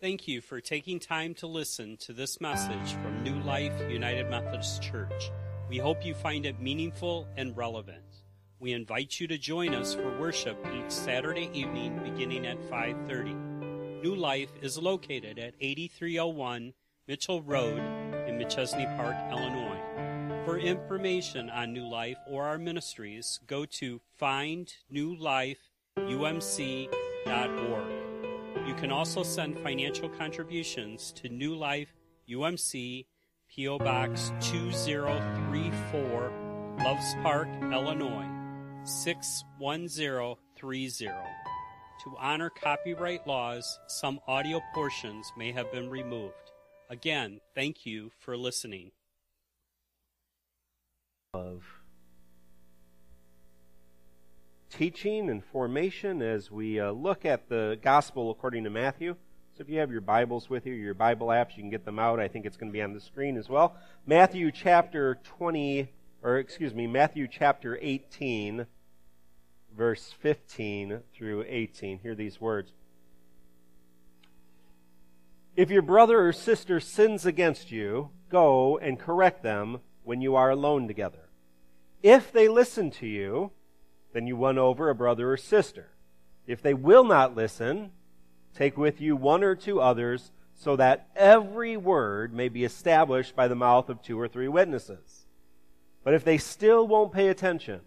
Thank you for taking time to listen to this message from New Life United Methodist Church. We hope you find it meaningful and relevant. We invite you to join us for worship each Saturday evening beginning at 5:30. New Life is located at 8301 Mitchell Road in Machesney Park, Illinois. For information on New Life or our ministries, go to findnewlifeumc.org. You can also send financial contributions to New Life UMC, P.O. Box 2034, Loves Park, Illinois 61030. To honor copyright laws, some audio portions may have been removed. Again, thank you for listening. Of teaching and formation as we uh, look at the gospel according to Matthew. So if you have your Bibles with you, your Bible apps, you can get them out. I think it's going to be on the screen as well. Matthew chapter 20, or excuse me, Matthew chapter 18, verse 15 through 18. Hear these words. If your brother or sister sins against you, go and correct them when you are alone together. If they listen to you, then you won over a brother or sister. If they will not listen, take with you one or two others, so that every word may be established by the mouth of two or three witnesses. But if they still won't pay attention,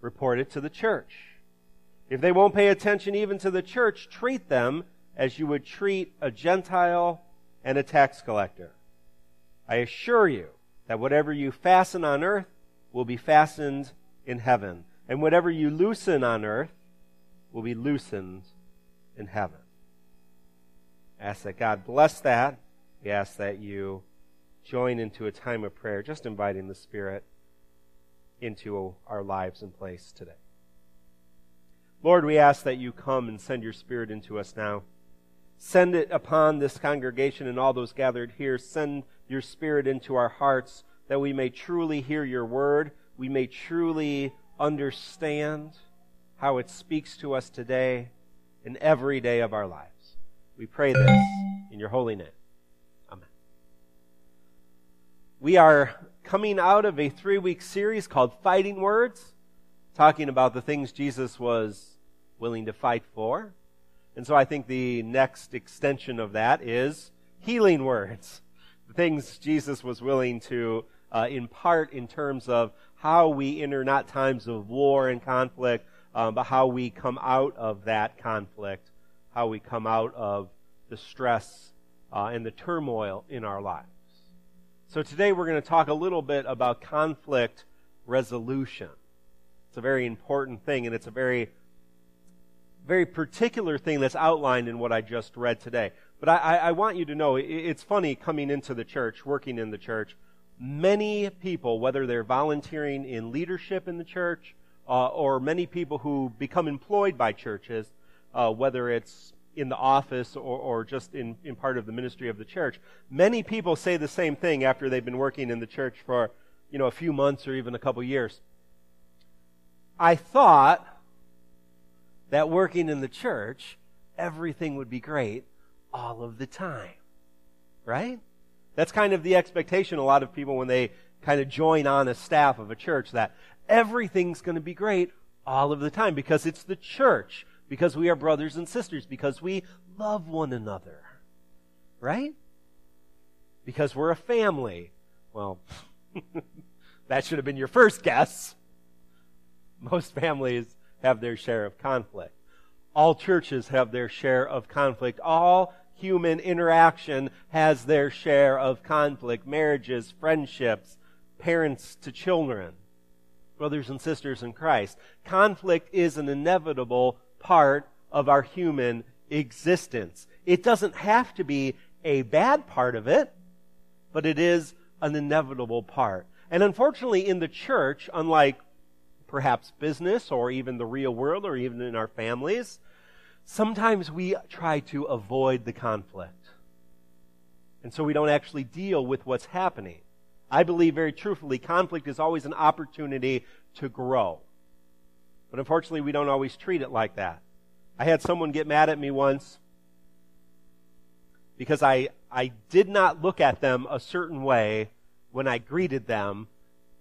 report it to the church. If they won't pay attention even to the church, treat them as you would treat a Gentile and a tax collector. I assure you that whatever you fasten on earth will be fastened in heaven and whatever you loosen on earth will be loosened in heaven. I ask that God bless that. We ask that you join into a time of prayer, just inviting the Spirit into our lives and place today. Lord, we ask that you come and send your Spirit into us now. Send it upon this congregation and all those gathered here. Send your Spirit into our hearts that we may truly hear your word. We may truly understand how it speaks to us today in every day of our lives. We pray this in your holy name. Amen. We are coming out of a three week series called Fighting Words, talking about the things Jesus was willing to fight for. And so I think the next extension of that is healing words. The things Jesus was willing to uh, impart in terms of how we enter not times of war and conflict, um, but how we come out of that conflict, how we come out of the stress uh, and the turmoil in our lives. So today we're going to talk a little bit about conflict resolution. It's a very important thing, and it's a very, very particular thing that's outlined in what I just read today. But I, I want you to know it's funny coming into the church, working in the church many people, whether they're volunteering in leadership in the church uh, or many people who become employed by churches, uh, whether it's in the office or, or just in, in part of the ministry of the church, many people say the same thing after they've been working in the church for you know a few months or even a couple years. I thought that working in the church, everything would be great all of the time. Right? That's kind of the expectation a lot of people when they kind of join on a staff of a church that everything's going to be great all of the time because it's the church, because we are brothers and sisters, because we love one another. Right? Because we're a family. Well, that should have been your first guess. Most families have their share of conflict. All churches have their share of conflict. All human interaction has their share of conflict marriages, friendships, parents to children, brothers and sisters in Christ. Conflict is an inevitable part of our human existence. It doesn't have to be a bad part of it, but it is an inevitable part. And unfortunately, in the church, unlike perhaps business or even the real world or even in our families, sometimes we try to avoid the conflict. And so we don't actually deal with what's happening. I believe very truthfully, conflict is always an opportunity to grow. But unfortunately, we don't always treat it like that. I had someone get mad at me once because I, I did not look at them a certain way when I greeted them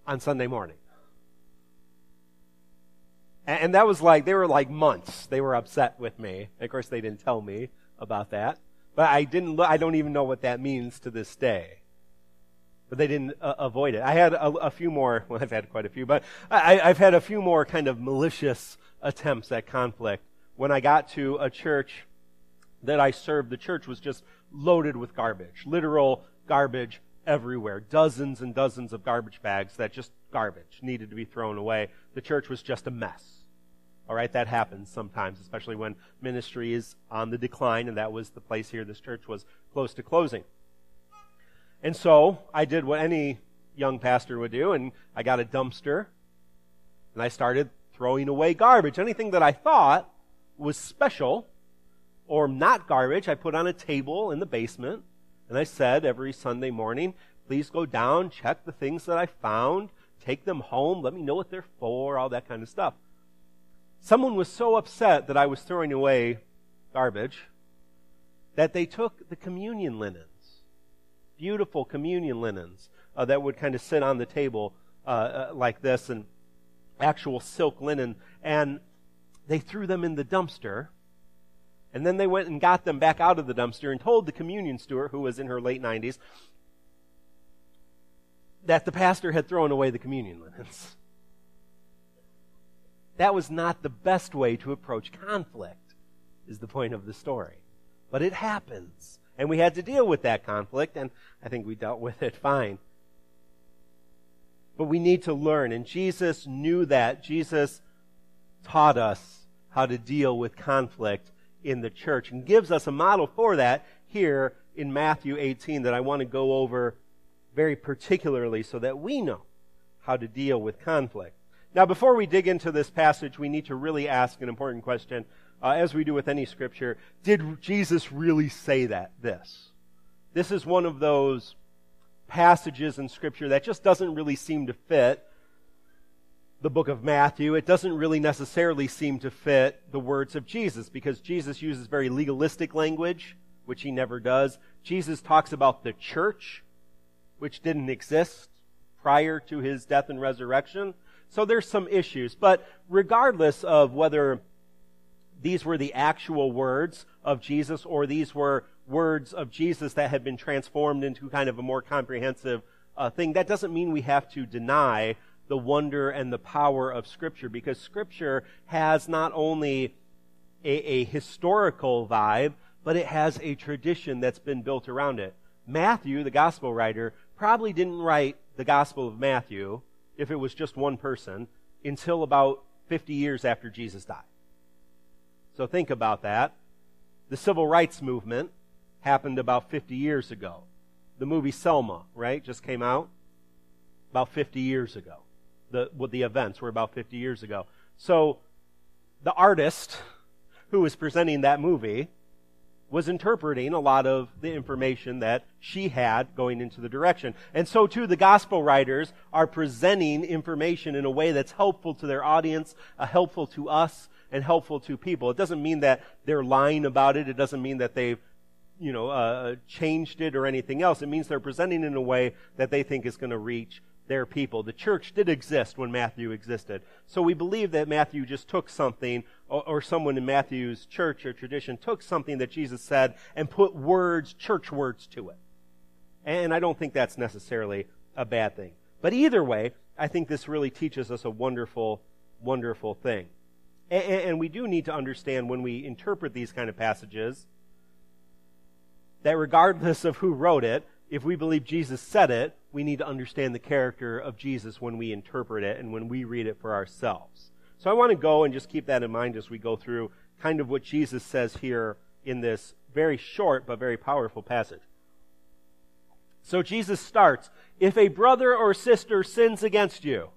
on Sunday morning. And, that was like, they were like months. They were upset with me. Of course, they didn't tell me about that. But I didn't, I don't even know what that means to this day but they didn't uh, avoid it. I had a, a, few more, well, I've had quite a few, but I, I've had a few more kind of malicious attempts at conflict. When I got to a church that I served, the church was just loaded with garbage, literal garbage everywhere, dozens and dozens of garbage bags that just garbage needed to be thrown away. The church was just a mess. All right, that happens sometimes, especially when ministry is on the decline, and that was the place here. This church was close to closing. And so I did what any young pastor would do, and I got a dumpster, and I started throwing away garbage. Anything that I thought was special or not garbage, I put on a table in the basement, and I said every Sunday morning, please go down, check the things that I found, take them home, let me know what they're for, all that kind of stuff. Someone was so upset that I was throwing away garbage that they took the communion linens, beautiful communion linens uh, that would kind of sit on the table uh, uh, like this, and actual silk linen. And they threw them in the dumpster. And then they went and got them back out of the dumpster and told the communion steward, who was in her late 90s, that the pastor had thrown away the communion linens. That was not the best way to approach conflict, is the point of the story. But it happens. And we had to deal with that conflict, and I think we dealt with it fine. But we need to learn, and Jesus knew that. Jesus taught us how to deal with conflict in the church and gives us a model for that here in Matthew 18 that I want to go over very particularly so that we know how to deal with conflict. Now, before we dig into this passage, we need to really ask an important question uh, as we do with any scripture, did Jesus really say that, this? This is one of those passages in scripture that just doesn't really seem to fit the book of Matthew. It doesn't really necessarily seem to fit the words of Jesus because Jesus uses very legalistic language, which he never does. Jesus talks about the church, which didn't exist prior to his death and resurrection. So there's some issues. But regardless of whether these were the actual words of Jesus, or these were words of Jesus that had been transformed into kind of a more comprehensive uh, thing. That doesn't mean we have to deny the wonder and the power of Scripture, because Scripture has not only a, a historical vibe, but it has a tradition that's been built around it. Matthew, the gospel writer, probably didn't write the Gospel of Matthew, if it was just one person, until about 50 years after Jesus died. So think about that. The civil rights movement happened about 50 years ago. The movie Selma, right, just came out about 50 years ago. The, what the events were about 50 years ago. So the artist who was presenting that movie was interpreting a lot of the information that she had going into the direction. And so too, the gospel writers are presenting information in a way that's helpful to their audience, uh, helpful to us, and helpful to people. It doesn't mean that they're lying about it. It doesn't mean that they've, you know, uh, changed it or anything else. It means they're presenting in a way that they think is going to reach their people. The church did exist when Matthew existed. So we believe that Matthew just took something, or, or, someone in Matthew's church or tradition took something that Jesus said and put words, church words to it. And I don't think that's necessarily a bad thing. But either way, I think this really teaches us a wonderful, wonderful thing. And, and we do need to understand when we interpret these kind of passages that regardless of who wrote it, if we believe Jesus said it, we need to understand the character of Jesus when we interpret it and when we read it for ourselves. So I want to go and just keep that in mind as we go through kind of what Jesus says here in this very short but very powerful passage. So Jesus starts, if a brother or sister sins against you,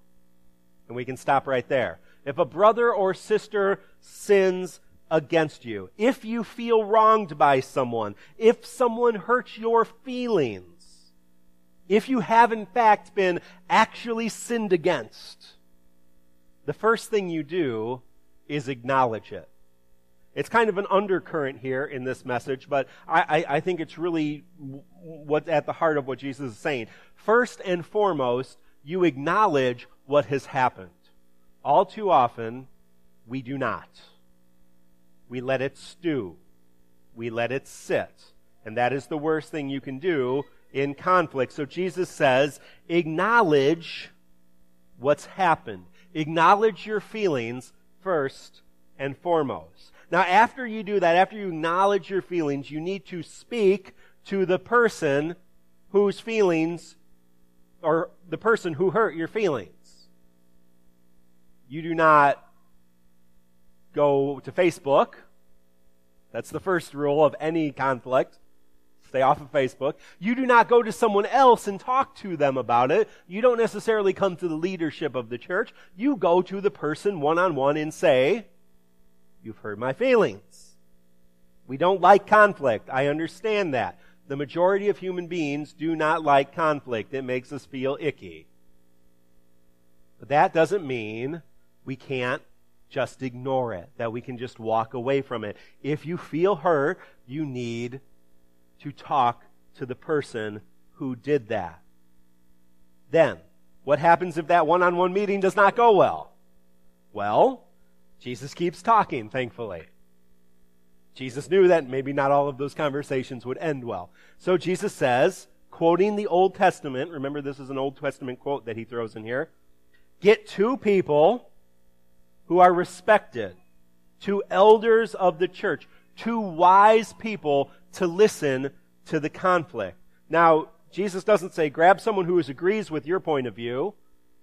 and we can stop right there if a brother or sister sins against you, if you feel wronged by someone, if someone hurts your feelings, if you have in fact been actually sinned against, the first thing you do is acknowledge it. It's kind of an undercurrent here in this message, but I, I, I think it's really what's at the heart of what Jesus is saying. First and foremost, you acknowledge what has happened. All too often, we do not. We let it stew. We let it sit. And that is the worst thing you can do in conflict. So Jesus says, acknowledge what's happened. Acknowledge your feelings first and foremost. Now, after you do that, after you acknowledge your feelings, you need to speak to the person whose feelings, or the person who hurt your feelings. You do not go to Facebook. That's the first rule of any conflict. Stay off of Facebook. You do not go to someone else and talk to them about it. You don't necessarily come to the leadership of the church. You go to the person one on one and say, You've hurt my feelings. We don't like conflict. I understand that. The majority of human beings do not like conflict. It makes us feel icky. But that doesn't mean we can't just ignore it, that we can just walk away from it. If you feel hurt, you need to talk to the person who did that. Then, what happens if that one on one meeting does not go well? Well, Jesus keeps talking, thankfully. Jesus knew that maybe not all of those conversations would end well. So Jesus says, quoting the Old Testament, remember this is an Old Testament quote that he throws in here, get two people who are respected, two elders of the church, two wise people to listen to the conflict. Now, Jesus doesn't say grab someone who agrees with your point of view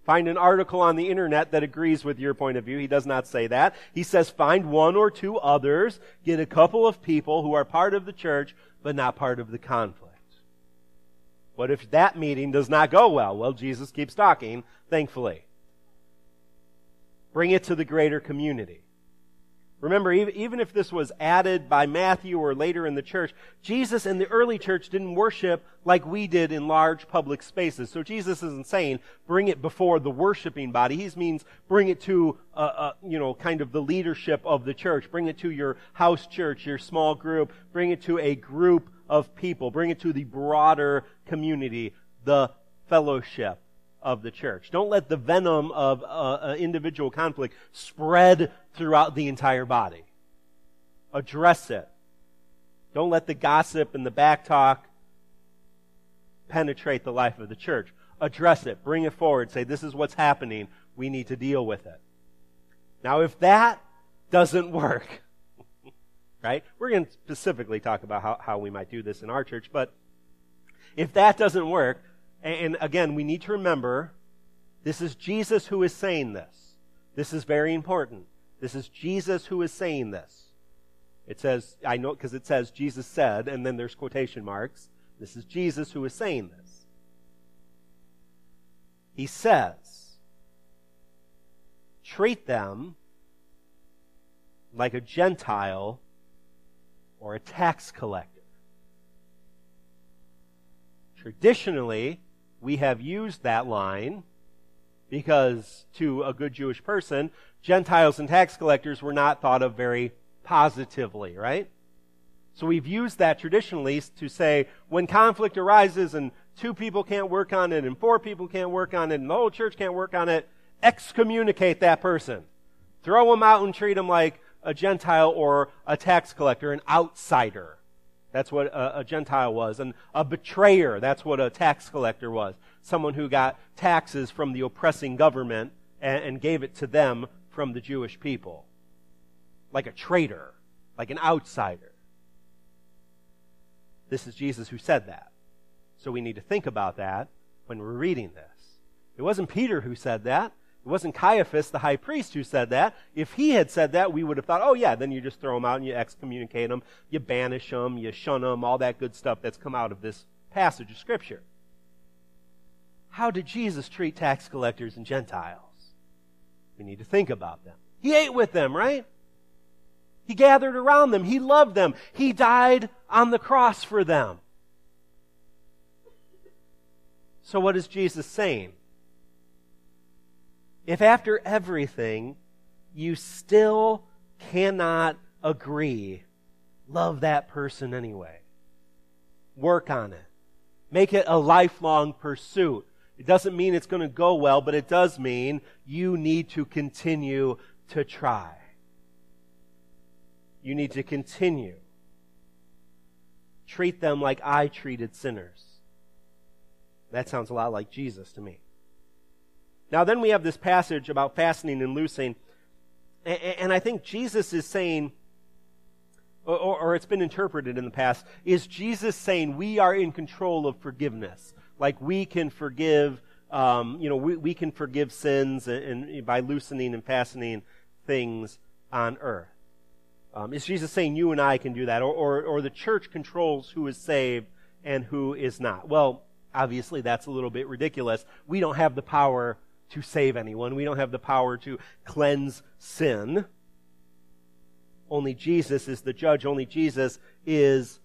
Find an article on the internet that agrees with your point of view. He does not say that. He says find one or two others, get a couple of people who are part of the church, but not part of the conflict. What if that meeting does not go well? Well, Jesus keeps talking, thankfully. Bring it to the greater community. Remember, even if this was added by Matthew or later in the church, Jesus in the early church didn't worship like we did in large public spaces. So Jesus isn't saying bring it before the worshiping body. He means bring it to, uh, uh, you know, kind of the leadership of the church. Bring it to your house church, your small group. Bring it to a group of people. Bring it to the broader community, the fellowship of the church. Don't let the venom of uh, individual conflict spread throughout the entire body. Address it. Don't let the gossip and the back talk penetrate the life of the church. Address it. Bring it forward. Say, this is what's happening. We need to deal with it. Now, if that doesn't work, right? We're going to specifically talk about how, how we might do this in our church, but if that doesn't work, and again, we need to remember this is Jesus who is saying this. This is very important. This is Jesus who is saying this. It says, I know because it says Jesus said, and then there's quotation marks. This is Jesus who is saying this. He says, treat them like a Gentile or a tax collector. Traditionally, we have used that line because to a good Jewish person, Gentiles and tax collectors were not thought of very positively, right? So we've used that traditionally to say when conflict arises and two people can't work on it and four people can't work on it and the whole church can't work on it, excommunicate that person. Throw them out and treat them like a Gentile or a tax collector, an outsider. That's what a, a, Gentile was. And a betrayer, that's what a tax collector was. Someone who got taxes from the oppressing government and, and gave it to them from the Jewish people. Like a traitor, like an outsider. This is Jesus who said that. So we need to think about that when we're reading this. It wasn't Peter who said that. It wasn't Caiaphas, the high priest, who said that. If he had said that, we would have thought, oh, yeah, then you just throw them out and you excommunicate them, you banish them, you shun them, all that good stuff that's come out of this passage of Scripture. How did Jesus treat tax collectors and Gentiles? We need to think about them. He ate with them, right? He gathered around them. He loved them. He died on the cross for them. So, what is Jesus saying? If after everything you still cannot agree. Love that person anyway. Work on it. Make it a lifelong pursuit. It doesn't mean it's going to go well, but it does mean you need to continue to try. You need to continue. Treat them like I treated sinners. That sounds a lot like Jesus to me. Now, then we have this passage about fastening and loosing. And I think Jesus is saying, or, it's been interpreted in the past, is Jesus saying we are in control of forgiveness? Like we can forgive, um, you know, we, we can forgive sins and, and, by loosening and fastening things on earth. Um, is Jesus saying you and I can do that? Or, or, or the church controls who is saved and who is not? Well, obviously that's a little bit ridiculous. We don't have the power to save anyone. We don't have the power to cleanse sin. Only Jesus is the judge. Only Jesus is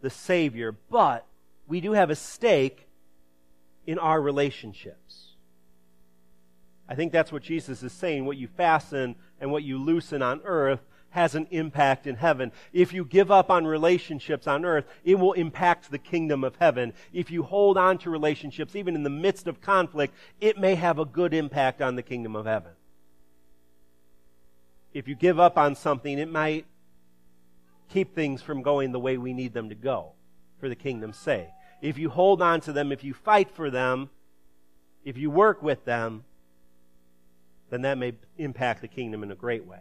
the Savior. But we do have a stake in our relationships. I think that's what Jesus is saying. What you fasten and what you loosen on earth has an impact in heaven. If you give up on relationships on earth, it will impact the kingdom of heaven. If you hold on to relationships, even in the midst of conflict, it may have a good impact on the kingdom of heaven. If you give up on something, it might keep things from going the way we need them to go for the kingdom's sake. If you hold on to them, if you fight for them, if you work with them, then that may impact the kingdom in a great way.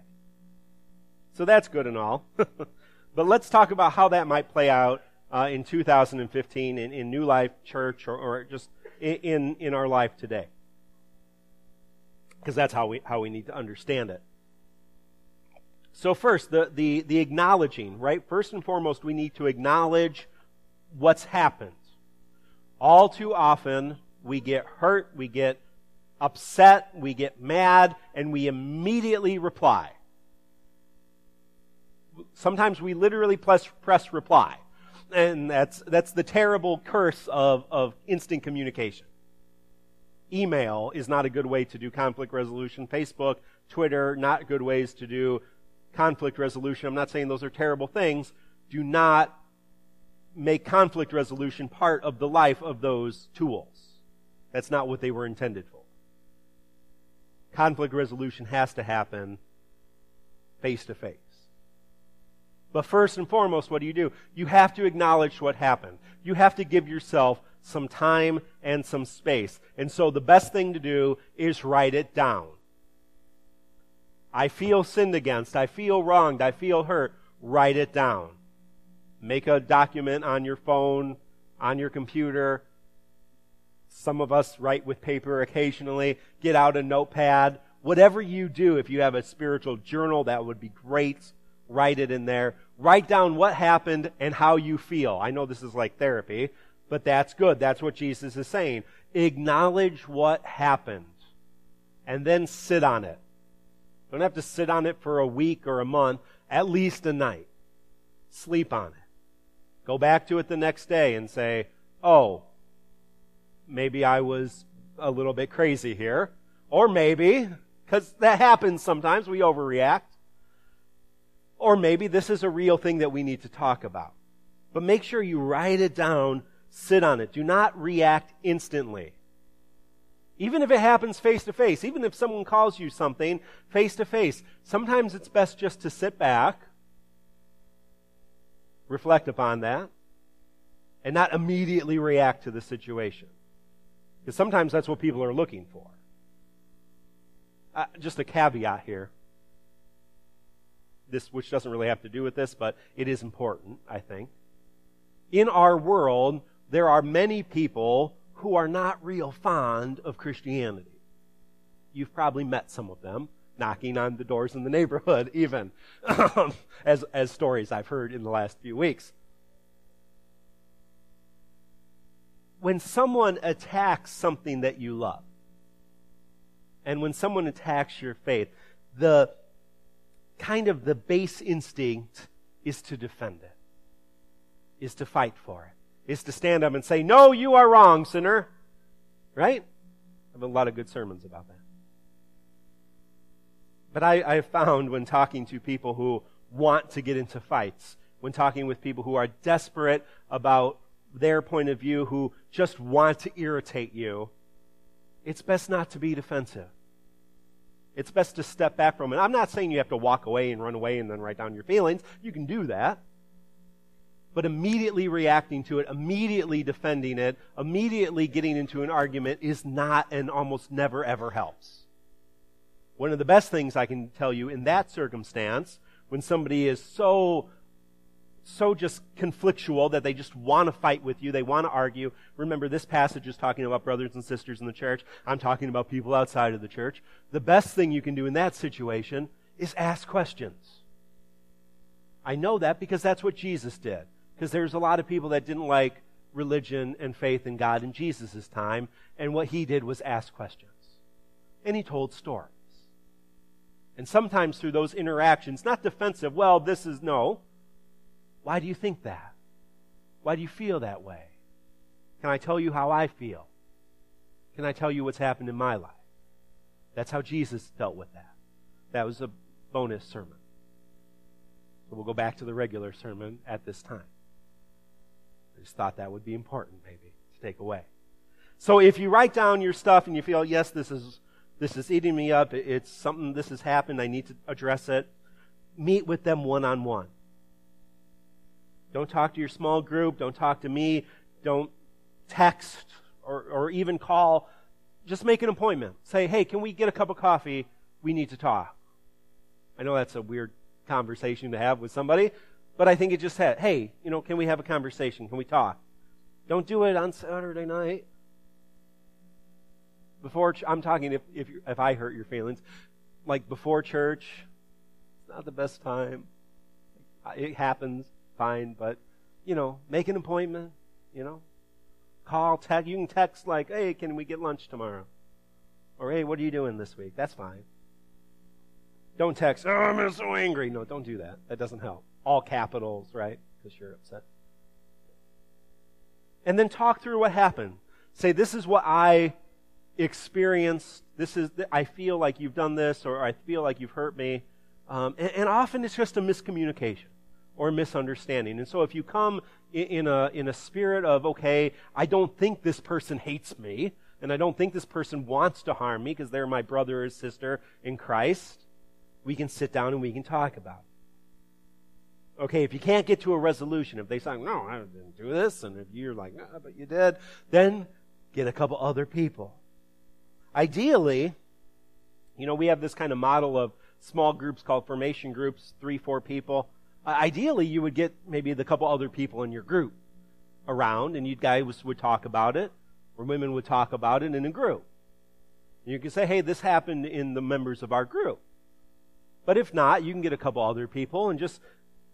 So that's good and all. but let's talk about how that might play out uh, in 2015 in, in New Life Church or, or just in, in our life today. Because that's how we, how we need to understand it. So first, the, the, the acknowledging, right? First and foremost, we need to acknowledge what's happened. All too often, we get hurt, we get upset, we get mad, and we immediately reply sometimes we literally press, press reply. And that's, that's the terrible curse of, of instant communication. Email is not a good way to do conflict resolution. Facebook, Twitter, not good ways to do conflict resolution. I'm not saying those are terrible things. Do not make conflict resolution part of the life of those tools. That's not what they were intended for. Conflict resolution has to happen face to face. But first and foremost, what do you do? You have to acknowledge what happened. You have to give yourself some time and some space. And so the best thing to do is write it down. I feel sinned against. I feel wronged. I feel hurt. Write it down. Make a document on your phone, on your computer. Some of us write with paper occasionally. Get out a notepad. Whatever you do, if you have a spiritual journal, that would be great write it in there. Write down what happened and how you feel. I know this is like therapy, but that's good. That's what Jesus is saying. Acknowledge what happened and then sit on it. Don't have to sit on it for a week or a month, at least a night. Sleep on it. Go back to it the next day and say, oh, maybe I was a little bit crazy here. Or maybe, because that happens sometimes, we overreact. Or maybe this is a real thing that we need to talk about. But make sure you write it down, sit on it. Do not react instantly. Even if it happens face to face, even if someone calls you something face to face, sometimes it's best just to sit back, reflect upon that, and not immediately react to the situation. Because sometimes that's what people are looking for. Uh, just a caveat here this, which doesn't really have to do with this, but it is important, I think. In our world, there are many people who are not real fond of Christianity. You've probably met some of them knocking on the doors in the neighborhood, even um, as, as stories I've heard in the last few weeks. When someone attacks something that you love, and when someone attacks your faith, the kind of the base instinct is to defend it, is to fight for it, is to stand up and say, No, you are wrong, sinner. Right? I have a lot of good sermons about that. But I, I found when talking to people who want to get into fights, when talking with people who are desperate about their point of view, who just want to irritate you, it's best not to be defensive. It's best to step back from it. I'm not saying you have to walk away and run away and then write down your feelings. You can do that. But immediately reacting to it, immediately defending it, immediately getting into an argument is not and almost never ever helps. One of the best things I can tell you in that circumstance, when somebody is so so just conflictual that they just want to fight with you. They want to argue. Remember, this passage is talking about brothers and sisters in the church. I'm talking about people outside of the church. The best thing you can do in that situation is ask questions. I know that because that's what Jesus did. Because there's a lot of people that didn't like religion and faith in God in Jesus' time, and what he did was ask questions. And he told stories. And sometimes through those interactions, not defensive, well, this is no why do you think that? Why do you feel that way? Can I tell you how I feel? Can I tell you what's happened in my life? That's how Jesus dealt with that. That was a bonus sermon. So we'll go back to the regular sermon at this time. I just thought that would be important, maybe, to take away. So if you write down your stuff and you feel, yes, this is this is eating me up, it's something, this has happened, I need to address it, meet with them one on one. Don't talk to your small group. Don't talk to me. Don't text or, or even call. Just make an appointment. Say, hey, can we get a cup of coffee? We need to talk. I know that's a weird conversation to have with somebody, but I think it just had, hey, you know, can we have a conversation? Can we talk? Don't do it on Saturday night. Before I'm talking if if, if I hurt your feelings, like before church, it's not the best time. It happens fine, but, you know, make an appointment, you know. Call, text. You can text like, hey, can we get lunch tomorrow? Or, hey, what are you doing this week? That's fine. Don't text, oh, I'm so angry. No, don't do that. That doesn't help. All capitals, right? Because you're upset. And then talk through what happened. Say, this is what I experienced. This is, I feel like you've done this, or I feel like you've hurt me. Um, and, and often it's just a miscommunication or misunderstanding. And so if you come in a, in a spirit of, okay, I don't think this person hates me, and I don't think this person wants to harm me because they're my brother or sister in Christ, we can sit down and we can talk about it. Okay, if you can't get to a resolution, if they say, no, I didn't do this, and if you're like, no, but you did, then get a couple other people. Ideally, you know, we have this kind of model of small groups called formation groups, three, four people. Uh, ideally, you would get maybe the couple other people in your group around, and you guys would talk about it, or women would talk about it in a group. And you can say, hey, this happened in the members of our group. But if not, you can get a couple other people and just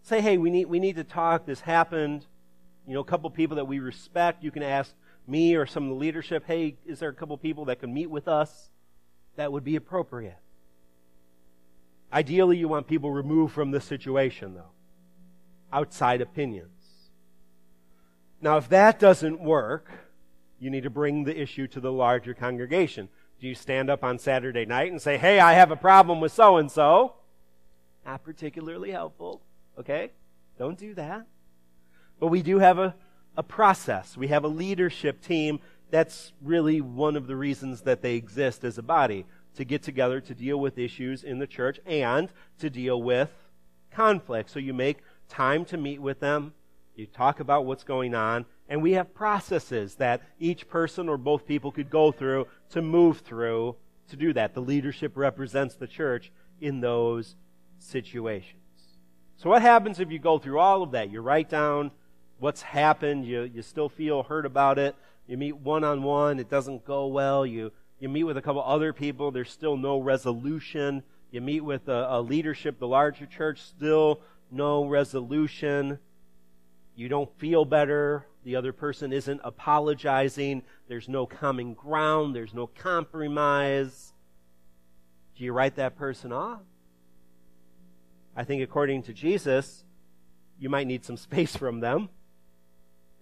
say, hey, we need, we need to talk. This happened. You know, a couple people that we respect. You can ask me or some of the leadership, hey, is there a couple people that can meet with us? That would be appropriate. Ideally, you want people removed from the situation, though outside opinions. Now, if that doesn't work, you need to bring the issue to the larger congregation. Do you stand up on Saturday night and say, hey, I have a problem with so and so? Not particularly helpful, okay? Don't do that. But we do have a, a process. We have a leadership team. That's really one of the reasons that they exist as a body to get together to deal with issues in the church and to deal with conflict. So you make time to meet with them. You talk about what's going on. And we have processes that each person or both people could go through to move through to do that. The leadership represents the church in those situations. So what happens if you go through all of that? You write down what's happened. You, you still feel hurt about it. You meet one on one. It doesn't go well. You, you meet with a couple other people. There's still no resolution. You meet with a, a leadership, the larger church, still no resolution. You don't feel better. The other person isn't apologizing. There's no common ground. There's no compromise. Do you write that person off? I think according to Jesus, you might need some space from them,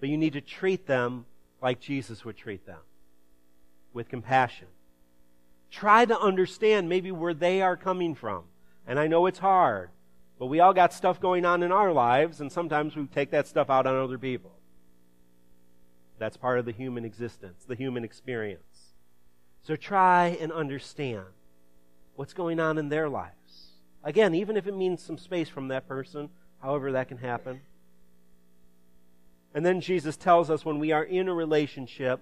but you need to treat them like Jesus would treat them with compassion. Try to understand maybe where they are coming from. And I know it's hard. But we all got stuff going on in our lives, and sometimes we take that stuff out on other people. That's part of the human existence, the human experience. So try and understand what's going on in their lives. Again, even if it means some space from that person, however that can happen. And then Jesus tells us when we are in a relationship,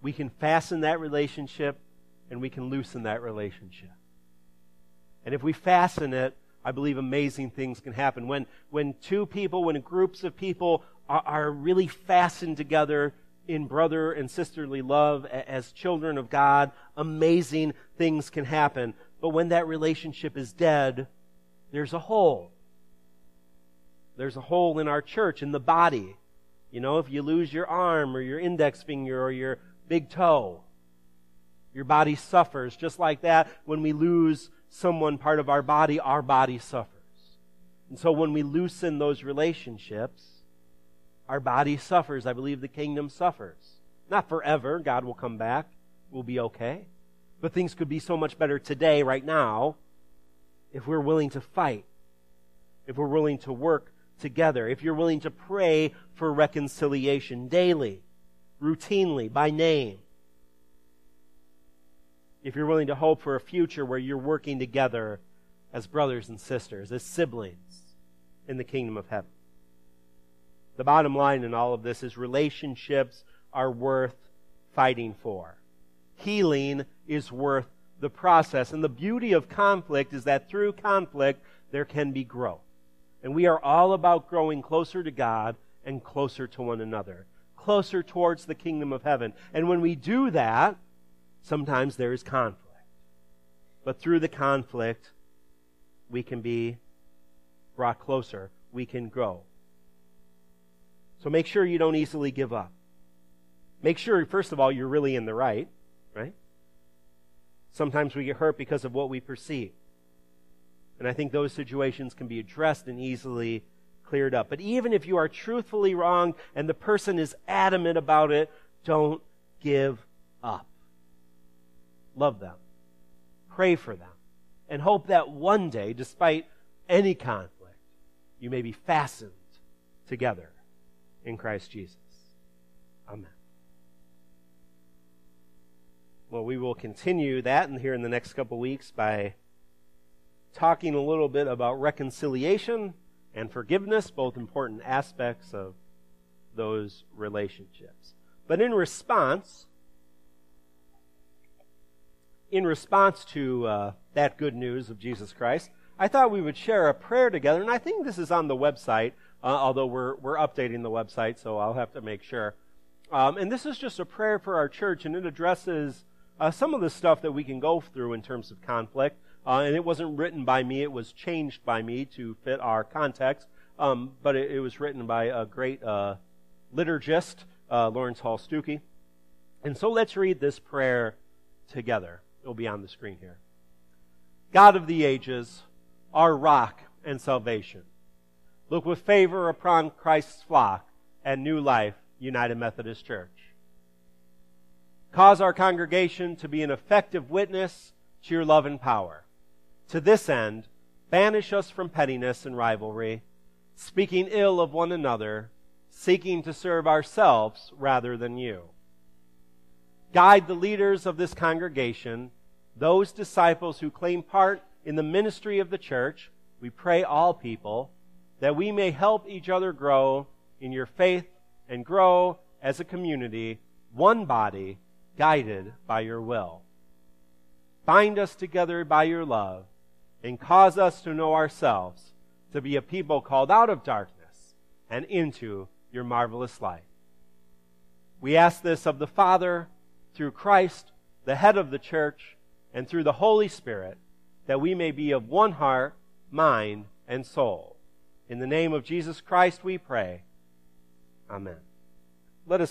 we can fasten that relationship and we can loosen that relationship. And if we fasten it, I believe amazing things can happen. When, when two people, when groups of people are, are really fastened together in brother and sisterly love as children of God, amazing things can happen. But when that relationship is dead, there's a hole. There's a hole in our church, in the body. You know, if you lose your arm or your index finger or your big toe, your body suffers. Just like that, when we lose someone part of our body, our body suffers. And so when we loosen those relationships, our body suffers. I believe the kingdom suffers. Not forever. God will come back. We'll be okay. But things could be so much better today, right now, if we're willing to fight, if we're willing to work together, if you're willing to pray for reconciliation daily, routinely, by name, if you're willing to hope for a future where you're working together as brothers and sisters, as siblings in the kingdom of heaven. The bottom line in all of this is relationships are worth fighting for. Healing is worth the process. And the beauty of conflict is that through conflict, there can be growth. And we are all about growing closer to God and closer to one another, closer towards the kingdom of heaven. And when we do that, sometimes there is conflict. But through the conflict, we can be brought closer. We can grow. So make sure you don't easily give up. Make sure, first of all, you're really in the right, right? Sometimes we get hurt because of what we perceive. And I think those situations can be addressed and easily cleared up. But even if you are truthfully wrong and the person is adamant about it, don't give up. Love them. Pray for them. And hope that one day, despite any conflict, you may be fastened together in Christ Jesus. Amen. Well, we will continue that and here in the next couple weeks by talking a little bit about reconciliation and forgiveness, both important aspects of those relationships. But in response, in response to uh, that good news of Jesus Christ, I thought we would share a prayer together, and I think this is on the website, uh, although we're, we're updating the website, so I'll have to make sure. Um, and this is just a prayer for our church, and it addresses uh, some of the stuff that we can go through in terms of conflict. Uh, and it wasn't written by me, it was changed by me to fit our context. Um, but it, it, was written by a great uh, liturgist, uh, Laurence Hull Stookey. And so let's read this prayer together. It'll be on the screen here. God of the ages, our rock and salvation, look with favor upon Christ's flock and New Life United Methodist Church. Cause our congregation to be an effective witness to your love and power. To this end, banish us from pettiness and rivalry, speaking ill of one another, seeking to serve ourselves rather than you. Guide the leaders of this congregation, those disciples who claim part in the ministry of the church, we pray all people, that we may help each other grow in your faith and grow as a community, one body, guided by your will. Bind us together by your love and cause us to know ourselves to be a people called out of darkness and into your marvelous light. We ask this of the Father through Christ, the head of the church, and through the Holy Spirit, that we may be of one heart, mind, and soul. In the name of Jesus Christ we pray. Amen. Let us